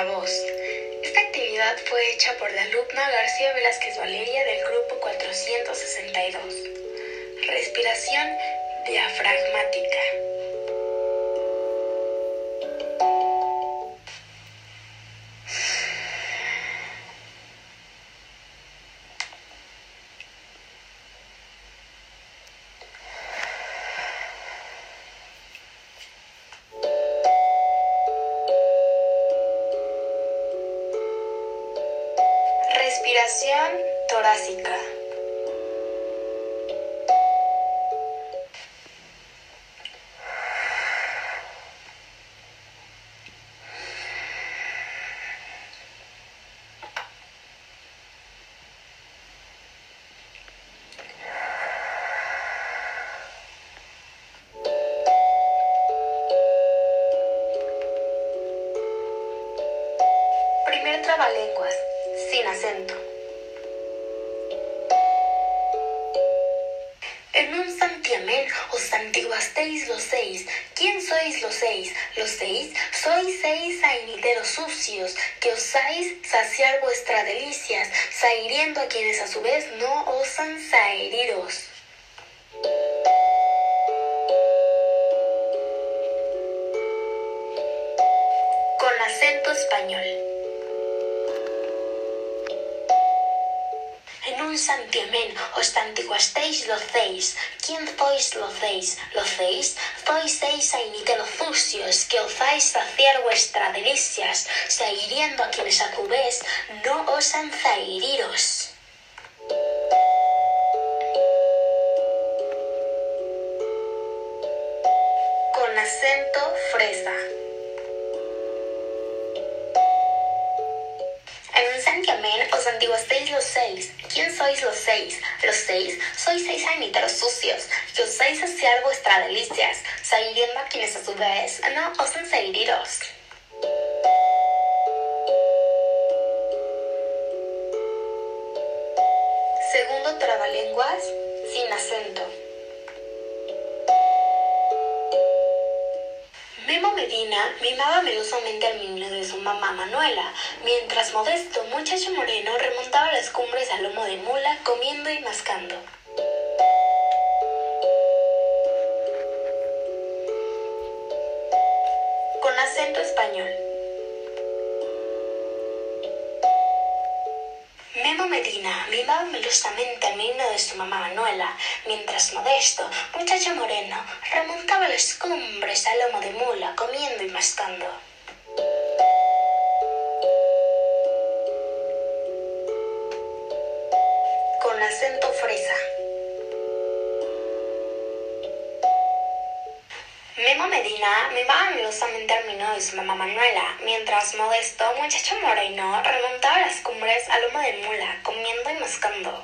Esta actividad fue hecha por la alumna García Velázquez Valeria del grupo 462. Respiración diafragmática. Respiración torácica. Trabalenguas, sin acento. Santiamén os santiguasteis los seis. ¿Quién sois los seis? Los seis sois seis sainiteros sucios, que osáis saciar vuestras delicias, sahiriendo a quienes a su vez no osan sahiriros. Con acento español. En un santiamén os santiguasteis los seis. ¿Quién sois los seis? Los seis sainiteros sucios, que osáis saciar vuestras delicias, sahiriendo a quienes a su vez no osan sahiriros. Con acento fresa. En un santiamén os santiguasteis los seis. ¿Quién sois los seis? Los seis sois seis sainiteros sucios, que osáis saciar vuestras delicias, sahiriendo a quienes a su vez no osan sahiriros. Segundo trabalenguas, sin acento. Mimaba melosamente al niño de su mamá Manuela, mientras Modesto, muchacho moreno, remontaba las cumbres al lomo de mula, comiendo y mascando. Con acento español. Medina mimaba melosamente al niño de su mamá Manuela, mientras Modesto, muchacho moreno, remontaba las cumbres al lomo de mula, comiendo y mascando. Con acento fresa. Memo Medina mimaba melosamente al niño de su mamá Manuela, mientras Modesto, muchacho moreno, remontaba las cumbres al lomo de mula, comiendo y mascando.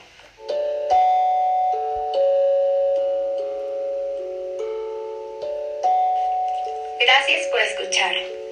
Gracias por escuchar.